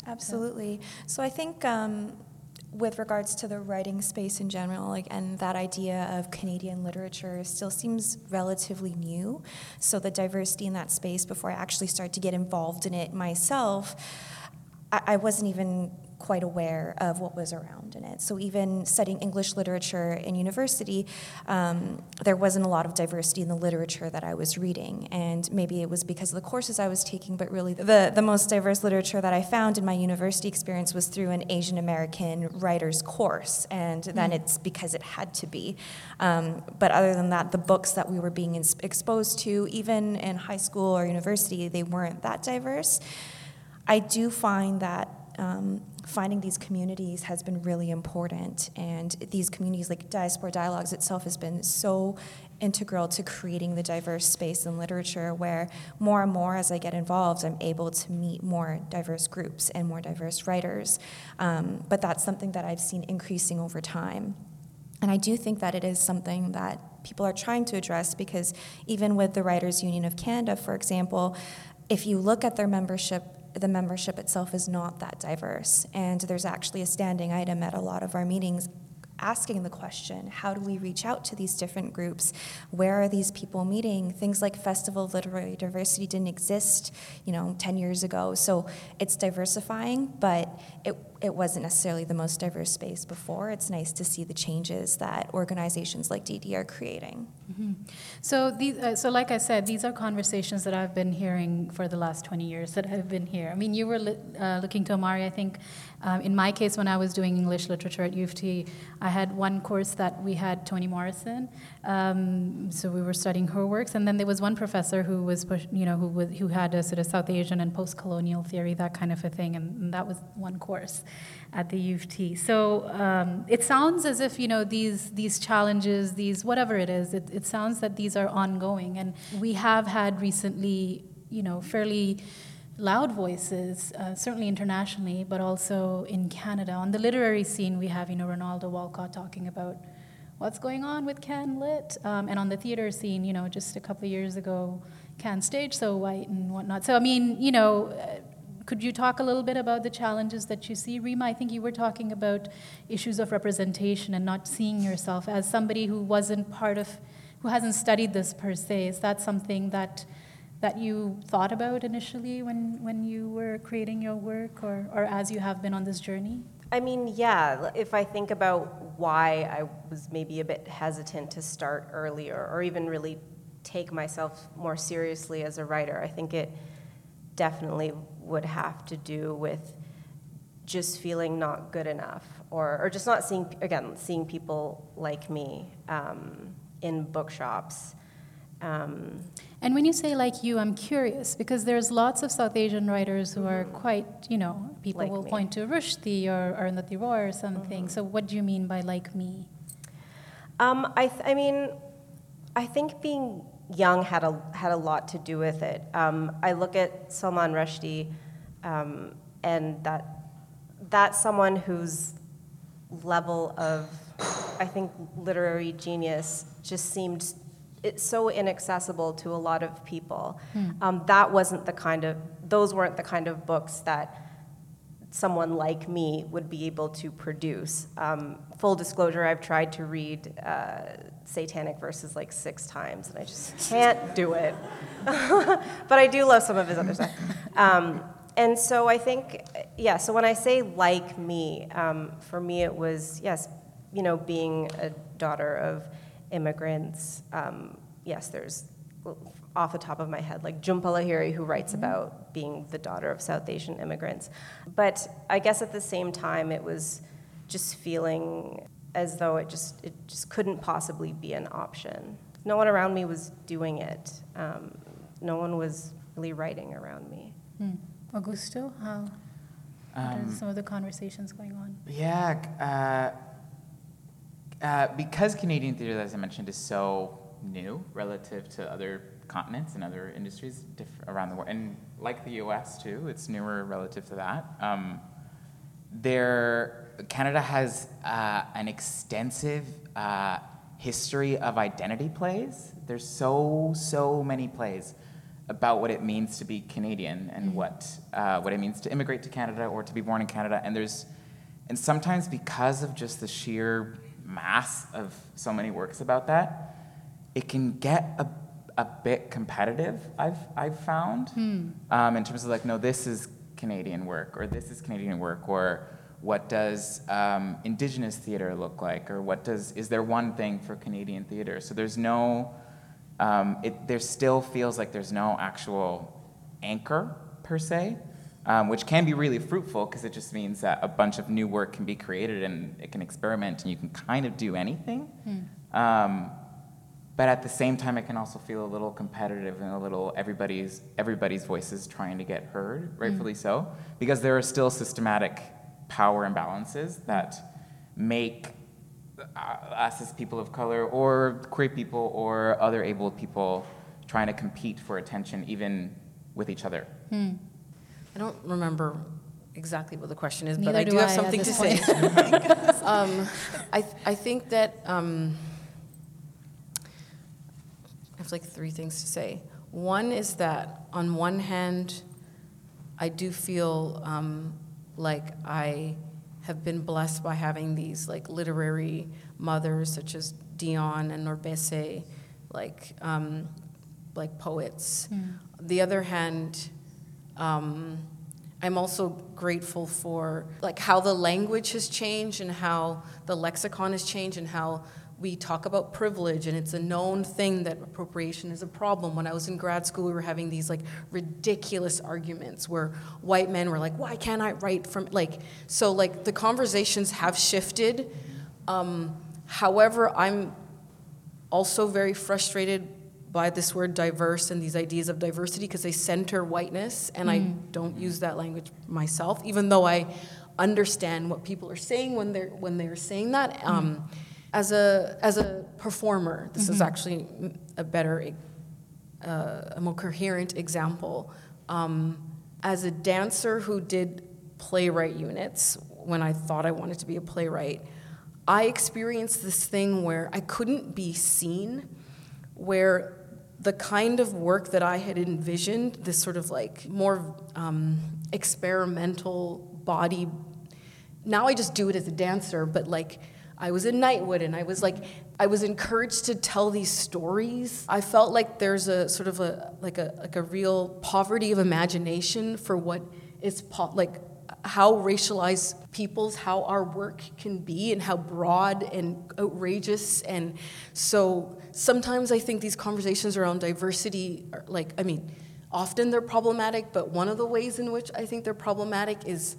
Absolutely. So I think um, with regards to the writing space in general, like, and that idea of Canadian literature still seems relatively new. So the diversity in that space before I actually started to get involved in it myself, I, I wasn't even quite aware of what was around in it. So even studying English literature in university, um, there wasn't a lot of diversity in the literature that I was reading, and maybe it was because of the courses I was taking. But really, the the most diverse literature that I found in my university experience was through an Asian American writers course, and then mm. it's because it had to be. Um, but other than that, the books that we were being exposed to, even in high school or university, they weren't that diverse. I do find that um, finding these communities has been really important. And these communities, like Diaspora Dialogues itself, has been so integral to creating the diverse space in literature where more and more as I get involved, I'm able to meet more diverse groups and more diverse writers. Um, but that's something that I've seen increasing over time. And I do think that it is something that people are trying to address because even with the Writers Union of Canada, for example, if you look at their membership the membership itself is not that diverse. And there's actually a standing item at a lot of our meetings asking the question how do we reach out to these different groups? Where are these people meeting? Things like festival of literary diversity didn't exist you know 10 years ago. So it's diversifying but it, it wasn't necessarily the most diverse space before. It's nice to see the changes that organizations like dd are creating. Mm-hmm. so these, uh, so like i said these are conversations that i've been hearing for the last 20 years that i've been here. I mean you were li- uh, looking to Amiri i think um, in my case, when I was doing English literature at U of T, I had one course that we had Toni Morrison, um, so we were studying her works, and then there was one professor who was, you know, who was, who had a sort of South Asian and post-colonial theory, that kind of a thing, and, and that was one course at the U of T. So um, it sounds as if you know these these challenges, these whatever it is, it, it sounds that these are ongoing, and we have had recently, you know, fairly loud voices, uh, certainly internationally, but also in Canada. On the literary scene, we have, you know, Rinaldo Walcott talking about what's going on with Can Lit, um, and on the theater scene, you know, just a couple of years ago, Can Stage So White and whatnot. So, I mean, you know, uh, could you talk a little bit about the challenges that you see? Rima, I think you were talking about issues of representation and not seeing yourself as somebody who wasn't part of, who hasn't studied this per se. Is that something that that you thought about initially when, when you were creating your work or, or as you have been on this journey? I mean, yeah, if I think about why I was maybe a bit hesitant to start earlier or even really take myself more seriously as a writer, I think it definitely would have to do with just feeling not good enough or, or just not seeing, again, seeing people like me um, in bookshops. Um, and when you say like you, I'm curious because there's lots of South Asian writers who are quite, you know, people like will me. point to Rushdie or Arundhati Roy or something. Mm-hmm. So what do you mean by like me? Um, I, th- I mean, I think being young had a had a lot to do with it. Um, I look at Salman Rushdie, um, and that that's someone whose level of, I think, literary genius just seemed it's so inaccessible to a lot of people. Hmm. Um, that wasn't the kind of, those weren't the kind of books that someone like me would be able to produce. Um, full disclosure, I've tried to read uh, Satanic Verses like six times, and I just can't do it. but I do love some of his other stuff. Um, and so I think, yeah, so when I say like me, um, for me it was, yes, you know, being a daughter of immigrants. Um, yes, there's off the top of my head, like Jhumpa Lahiri, who writes mm-hmm. about being the daughter of South Asian immigrants. But I guess at the same time, it was just feeling as though it just it just couldn't possibly be an option. No one around me was doing it. Um, no one was really writing around me. Hmm. Augusto, how? Um, what are some of the conversations going on? Yeah. Uh, uh, because Canadian theatre, as I mentioned, is so new relative to other continents and other industries diff- around the world, and like the U.S. too, it's newer relative to that. Um, there, Canada has uh, an extensive uh, history of identity plays. There's so so many plays about what it means to be Canadian and mm-hmm. what uh, what it means to immigrate to Canada or to be born in Canada, and there's and sometimes because of just the sheer mass of so many works about that, it can get a, a bit competitive, I've, I've found, um, in terms of like, no, this is Canadian work, or this is Canadian work, or what does um, Indigenous theater look like, or what does, is there one thing for Canadian theater? So there's no, um, it, there still feels like there's no actual anchor per se, um, which can be really fruitful because it just means that a bunch of new work can be created and it can experiment and you can kind of do anything. Um, but at the same time, it can also feel a little competitive and a little everybody's everybody's voices trying to get heard, rightfully so, because there are still systematic power imbalances that make uh, us as people of color or queer people or other able people trying to compete for attention even with each other. I don't remember exactly what the question is, but Neither I do, do have I at something to this say. um, I, th- I think that um, I have like three things to say. One is that on one hand, I do feel um, like I have been blessed by having these like literary mothers such as Dionne and NourbeSe, like um, like poets. The other hand, um, I'm also grateful for like how the language has changed and how the lexicon has changed and how we talk about privilege and it's a known thing that appropriation is a problem. When I was in grad school, we were having these like ridiculous arguments where white men were like, "Why can't I write from like?" So like the conversations have shifted. Um, however, I'm also very frustrated by this word diverse and these ideas of diversity because they center whiteness and i don't use that language myself even though i understand what people are saying when they're when they're saying that. Um, as a as a performer this is actually a better uh, a more coherent example. Um, as a dancer who did playwright units when i thought i wanted to be a playwright I experienced this thing where I couldn't be seen, where the kind of work that I had envisioned, this sort of like more um, experimental body, now I just do it as a dancer, but like I was in Nightwood and I was like, I was encouraged to tell these stories. I felt like there's a sort of a, like a, like a real poverty of imagination for what is po- like how racialized peoples, how our work can be, and how broad and outrageous. And so sometimes I think these conversations around diversity are like, I mean, often they're problematic, but one of the ways in which I think they're problematic is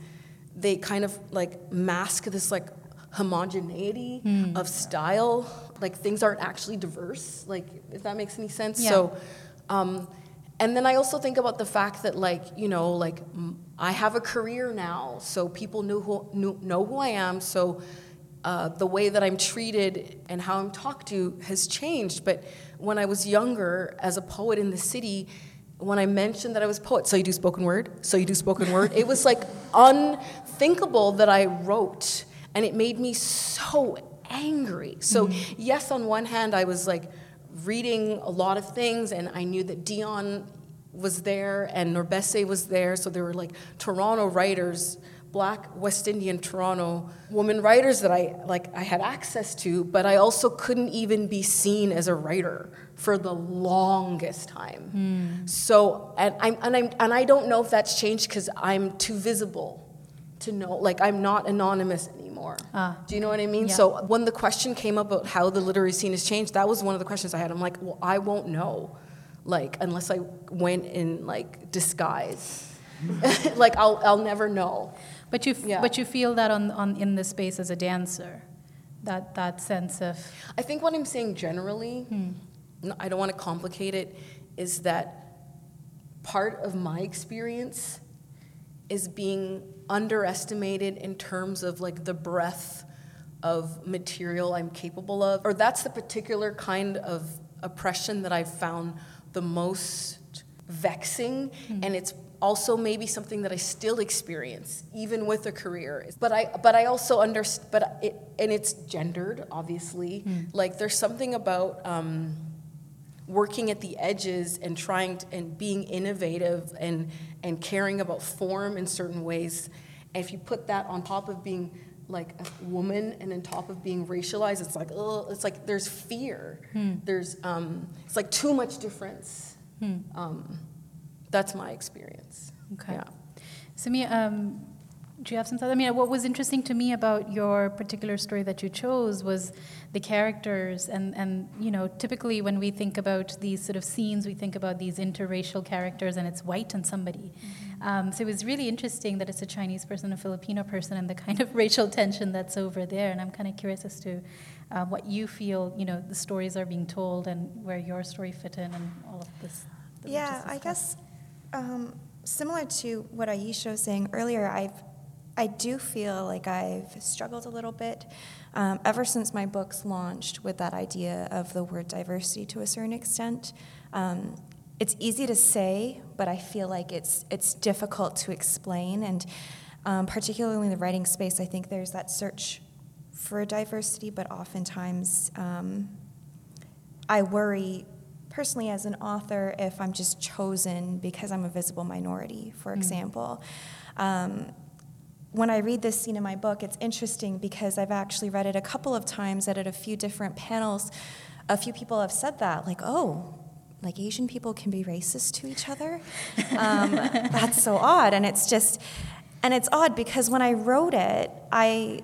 they kind of like mask this like homogeneity of style. Like things aren't actually diverse. Like, if that makes any sense. Yeah. So, um, and then I also think about the fact that, like, you know, like I have a career now, so people knew who, knew, know who I am. So uh, the way that I'm treated and how I'm talked to has changed. But when I was younger, as a poet in the city, when I mentioned that I was a poet, so you do spoken word, so you do spoken word, it was like unthinkable that I wrote, and it made me so angry. So yes, on one hand, I was like reading a lot of things, and I knew that Dionne was there and NourbeSe was there. So there were like Toronto writers, black West Indian Toronto woman writers that I like I had access to, but I also couldn't even be seen as a writer for the longest time. So and I'm and I'm and I don't know if that's changed because I'm too visible to know like I'm not anonymous anymore. Ah. Do you know what I mean? Yeah. So when the question came up about how the literary scene has changed, that was one of the questions I had. I'm like, well, I won't know, like unless I went in like disguise. like I'll I'll never know. But you, f- Yeah. but you feel that on, on in this space as a dancer, that that sense of I think what I'm saying generally, hmm. no, I don't want to complicate it, is that part of my experience is being underestimated in terms of like the breadth of material I'm capable of. Or that's the particular kind of oppression that I've found the most vexing. Hmm. And it's also maybe something that I still experience, even with a career. But I but I also understand but it and it's gendered, obviously. Like there's something about um, working at the edges and trying to, and being innovative and and caring about form in certain ways. And if you put that on top of being like a woman and on top of being racialized it's like oh it's like there's fear. There's um, it's like too much difference. Um, that's my experience Okay. yeah Samia, um, do you have some thoughts? I mean, what was interesting to me about your particular story that you chose was the characters, and, and you know, typically when we think about these sort of scenes, we think about these interracial characters, and it's white and somebody. Um, so it was really interesting that it's a Chinese person, a Filipino person, and the kind of racial tension that's over there. And I'm kind of curious as to uh, what you feel, you know, the stories are being told, and where your story fit in, and all of this. Yeah, I guess um, similar to what Aisha was saying earlier, I've I do feel like I've struggled a little bit um, ever since my books launched with that idea of the word diversity to a certain extent. Um, it's easy to say, but I feel like it's it's difficult to explain, and um, particularly in the writing space, I think there's that search for diversity, but oftentimes. Um, I worry personally as an author if I'm just chosen because I'm a visible minority, for example. Um, when I read this scene in my book, it's interesting because I've actually read it a couple of times at a few different panels. A few people have said that, like, oh, like Asian people can be racist to each other. Um, that's so odd. And it's just, and it's odd because when I wrote it, I,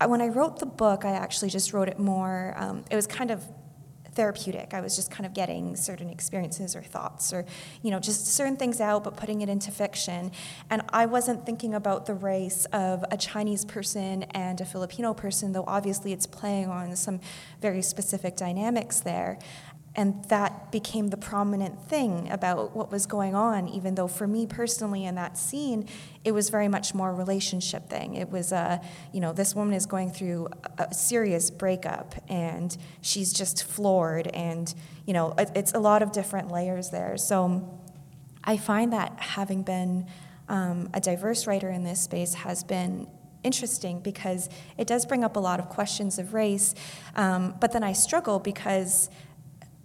I- when I wrote the book, I actually just wrote it more, um, it was kind of therapeutic. I was just kind of getting certain experiences or thoughts or, you know, just certain things out, but putting it into fiction. And I wasn't thinking about the race of a Chinese person and a Filipino person, though obviously it's playing on some very specific dynamics there. And that became the prominent thing about what was going on, even though for me personally in that scene, it was very much more a relationship thing. It was, uh, you know, this woman is going through a a serious breakup and she's just floored, and, you know, it, it's a lot of different layers there. So I find that having been um, a diverse writer in this space has been interesting because it does bring up a lot of questions of race, um, but then I struggle because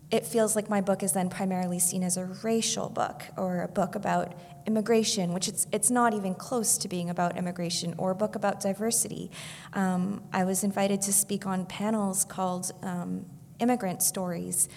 it feels like my book is then primarily seen as a racial book or a book about immigration, which it's, it's not even close to being about immigration, or a book about diversity. Um, I was invited to speak on panels called um, Immigrant Stories.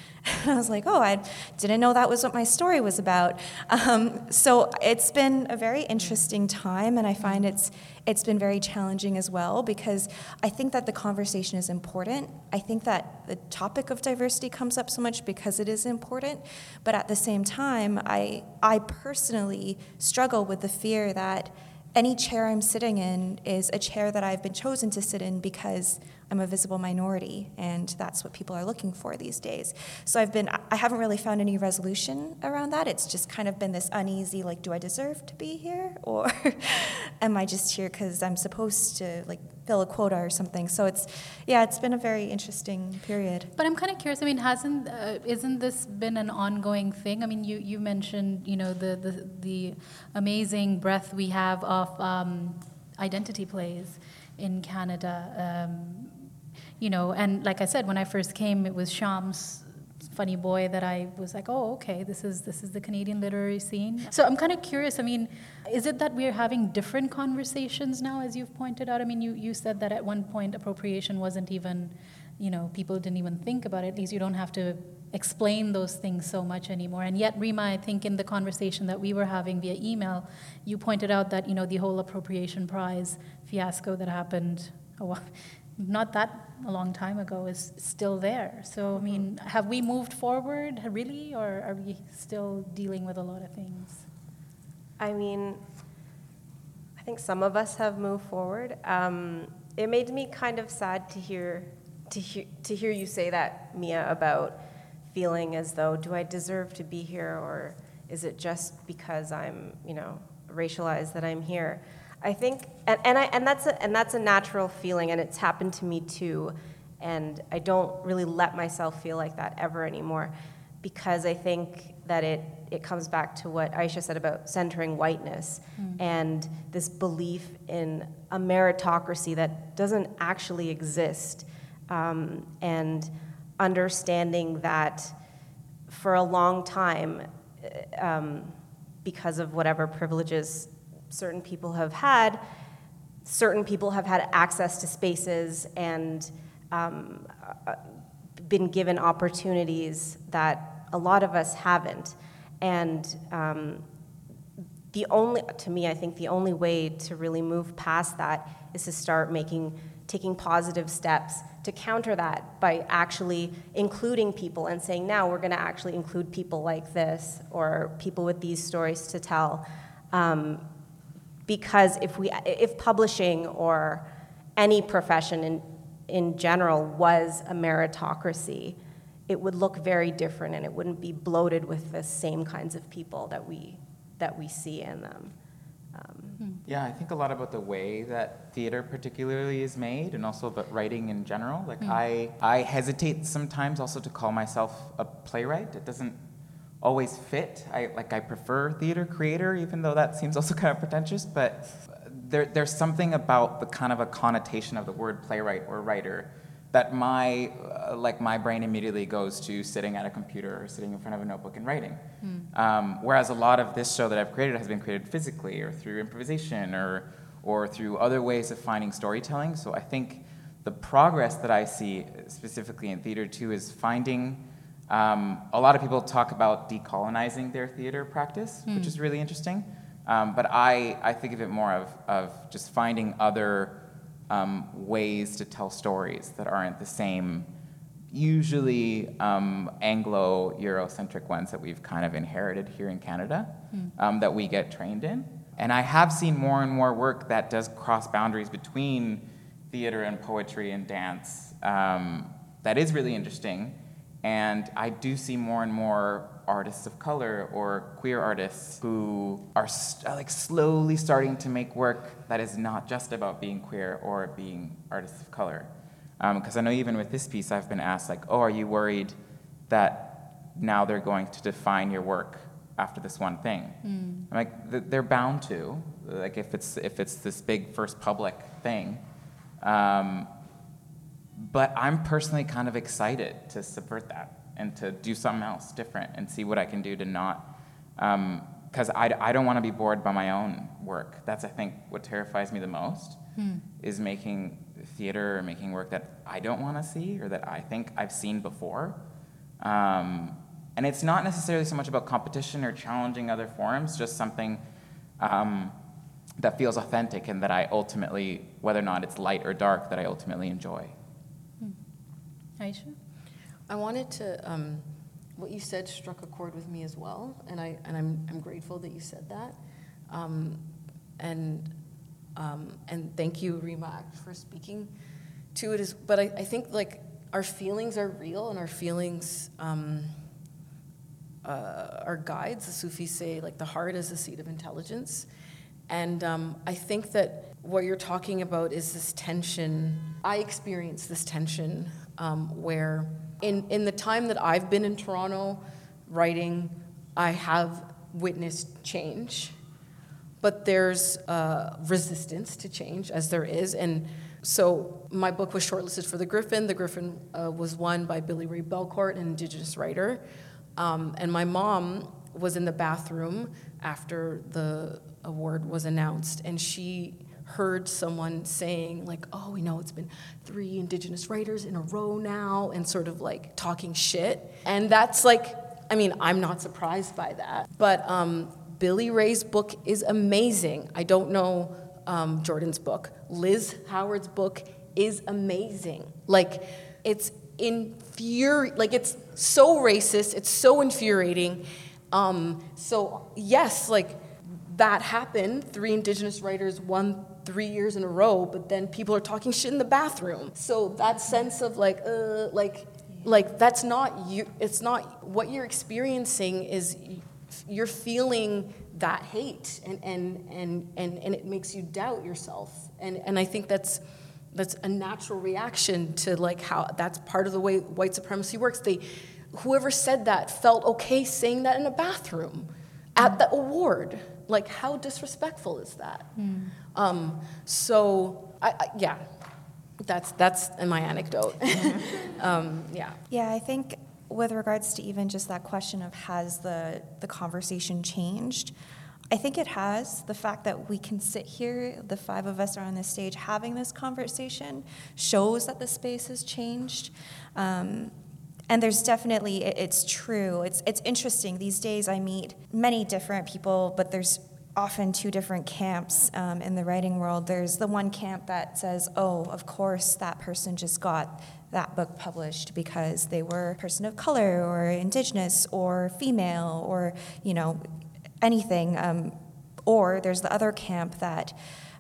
And I was like, oh, I didn't know that was what my story was about. Um, so it's been a very interesting time, and I find it's it's been very challenging as well because I think that the conversation is important. I think that the topic of diversity comes up so much because it is important, but at the same time, I I personally struggle with the fear that any chair I'm sitting in is a chair that I've been chosen to sit in because I'm a visible minority, and that's what people are looking for these days. So I've been, I haven't really found any resolution around that. It's just kind of been this uneasy, like, do I deserve to be here, or am I just here because I'm supposed to, like, fill a quota or something? So it's, yeah, it's been a very interesting period. But I'm kind of curious. I mean, hasn't uh, isn't this been an ongoing thing? I mean, you, you mentioned you know the the, the amazing breadth we have of um, identity plays in Canada. Um, you know, and like I said, when I first came, it was Shyam's funny boy that I was like, oh, okay, this is this is the Canadian literary scene. So I'm kind of curious. I mean, is it that we're having different conversations now, as you've pointed out? I mean, you you said that at one point appropriation wasn't even, you know, people didn't even think about it. At least you don't have to explain those things so much anymore. And yet, Rima, I think in the conversation that we were having via email, you pointed out that you know the whole appropriation prize fiasco that happened. A while, not that a long time ago is still there. So, I mean, have we moved forward really, or are we still dealing with a lot of things? I mean, I think some of us have moved forward. Um, it made me kind of sad to hear to hear to hear you say that, Mia, about feeling as though do I deserve to be here, or is it just because I'm, you know, racialized that I'm here? I think, and, and I and that's a, and that's a natural feeling, and it's happened to me too. And I don't really let myself feel like that ever anymore, because I think that it it comes back to what Aisha said about centering whiteness and this belief in a meritocracy that doesn't actually exist, um, and understanding that for a long time, uh, um, because of whatever privileges certain people have had, certain people have had access to spaces and um, uh, been given opportunities that a lot of us haven't. And um, the only, to me, I think the only way to really move past that is to start making, taking positive steps to counter that by actually including people and saying, now we're going to actually include people like this or people with these stories to tell. Um, because if we, if publishing or any profession in, in general was a meritocracy, it would look very different and it wouldn't be bloated with the same kinds of people that we that we see in them. Um, yeah, I think a lot about the way that theater particularly is made and also about writing in general. Like mm. I, I hesitate sometimes also to call myself a playwright. It doesn't always fit. I, like I prefer theater creator, even though that seems also kind of pretentious, but there, there's something about the kind of a connotation of the word playwright or writer that my uh, like my brain immediately goes to sitting at a computer or sitting in front of a notebook and writing. Mm. Um, whereas a lot of this show that I've created has been created physically or through improvisation or or through other ways of finding storytelling. So I think the progress that I see specifically in theater too is finding. Um, a lot of people talk about decolonizing their theater practice, mm. which is really interesting. Um, but I, I think of it more of, of just finding other um, ways to tell stories that aren't the same, usually um, Anglo Eurocentric ones that we've kind of inherited here in Canada mm. um, that we get trained in. And I have seen more and more work that does cross boundaries between theater and poetry and dance um, that is really interesting. And I do see more and more artists of color or queer artists who are st- like slowly starting to make work that is not just about being queer or being artists of color. Because um, I know even with this piece, I've been asked like, "Oh, are you worried that now they're going to define your work after this one thing?" Mm. I'm like, "They're bound to. Like if it's if it's this big first public thing." Um, but I'm personally kind of excited to subvert that and to do something else different and see what I can do to not. Because um, I, I don't want to be bored by my own work. That's, I think, what terrifies me the most hmm. is making theater or making work that I don't want to see or that I think I've seen before. Um, and it's not necessarily so much about competition or challenging other forms, just something um, that feels authentic and that I ultimately, whether or not it's light or dark, that I ultimately enjoy. Aisha? I wanted to, um, what you said struck a chord with me as well, and, I, and I'm, I'm grateful that you said that. Um, and, um, and thank you, Rima, for speaking to it. As, but I, I think like our feelings are real and our feelings um, uh, are guides. The Sufis say like the heart is the seat of intelligence. And um, I think that what you're talking about is this tension. I experience this tension um, where in, in the time that I've been in Toronto writing, I have witnessed change, but there's uh, resistance to change, as there is. And so my book was shortlisted for the Griffin. The Griffin uh, was won by Billy Ray Belcourt, an Indigenous writer. Um, and my mom was in the bathroom after the award was announced, and she heard someone saying like oh we know it's been three indigenous writers in a row now and sort of like talking shit. And that's like i mean i'm not surprised by that. But um, billy ray's book is amazing. I don't know um, jordan's book. Liz howard's book is amazing. Like it's infuri like it's so racist. It's so infuriating. Um, so yes like that happened. Three indigenous writers won three years in a row, but then people are talking shit in the bathroom. So that sense of like, uh, like, like that's not you. It's not what you're experiencing. Is you're feeling that hate, and and and and and it makes you doubt yourself. And and I think that's that's a natural reaction to like how that's part of the way white supremacy works. They, whoever said that felt okay saying that in a bathroom at the award. Like, how disrespectful is that? Mm. Um, so, I, I, yeah, that's that's my anecdote. um, yeah. Yeah, I think with regards to even just that question of has the the conversation changed, I think it has. The fact that we can sit here, the five of us are on this stage having this conversation, shows that the space has changed. Um, and there's definitely, it's true. It's, it's interesting. These days I meet many different people, but there's often two different camps um, in the writing world. There's the one camp that says, oh, of course, that person just got that book published because they were a person of color or indigenous or female or, you know, anything. Um, or there's the other camp that,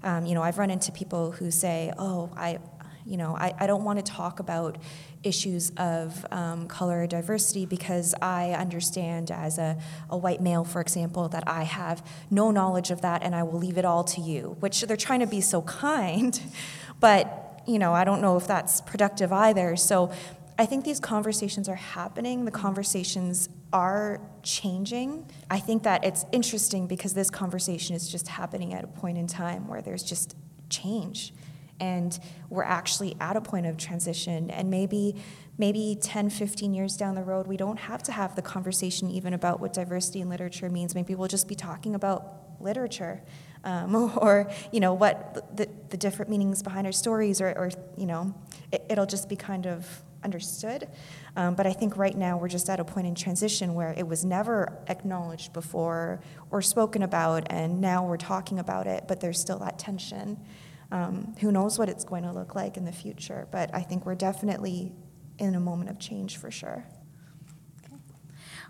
um, you know, I've run into people who say, oh, I, you know, I, I don't want to talk about issues of um, color diversity because I understand as a, a white male, for example, that I have no knowledge of that and I will leave it all to you, which they're trying to be so kind, but, you know, I don't know if that's productive either. So I think these conversations are happening. The conversations are changing. I think that it's interesting because this conversation is just happening at a point in time where there's just change and we're actually at a point of transition. And maybe maybe 10 15 years down the road we don't have to have the conversation even about what diversity in literature means. Maybe we'll just be talking about literature um, or you know what the, the different meanings behind our stories or, or you know it, it'll just be kind of understood. Um, but i think right now we're just at a point in transition where it was never acknowledged before or spoken about and now we're talking about it but there's still that tension um, who knows what it's going to look like in the future, but I think we're definitely in a moment of change for sure.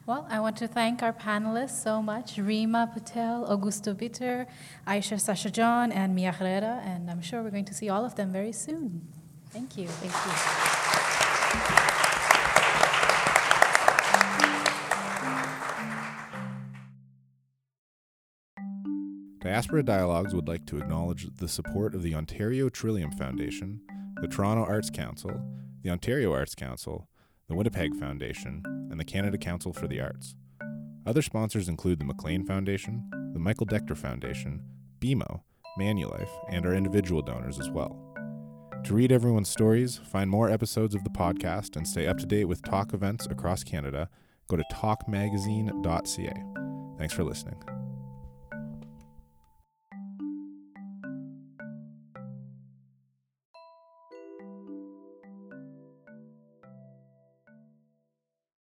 Well, I want to thank our panelists so much Rima Patel, Augusto Bitter, Aisha Sasha John, and Mia Herrera, and I'm sure we're going to see all of them very soon. Thank you. Thank you. Diaspora Dialogues would like to acknowledge the support of the Ontario Trillium Foundation, the Toronto Arts Council, the Ontario Arts Council, the Winnipeg Foundation, and the Canada Council for the Arts. Other sponsors include the McLean Foundation, the Michael Decter Foundation, BMO, Manulife, and our individual donors as well. To read everyone's stories, find more episodes of the podcast, and stay up to date with talk events across Canada, go to talkmagazine.ca. Thanks for listening.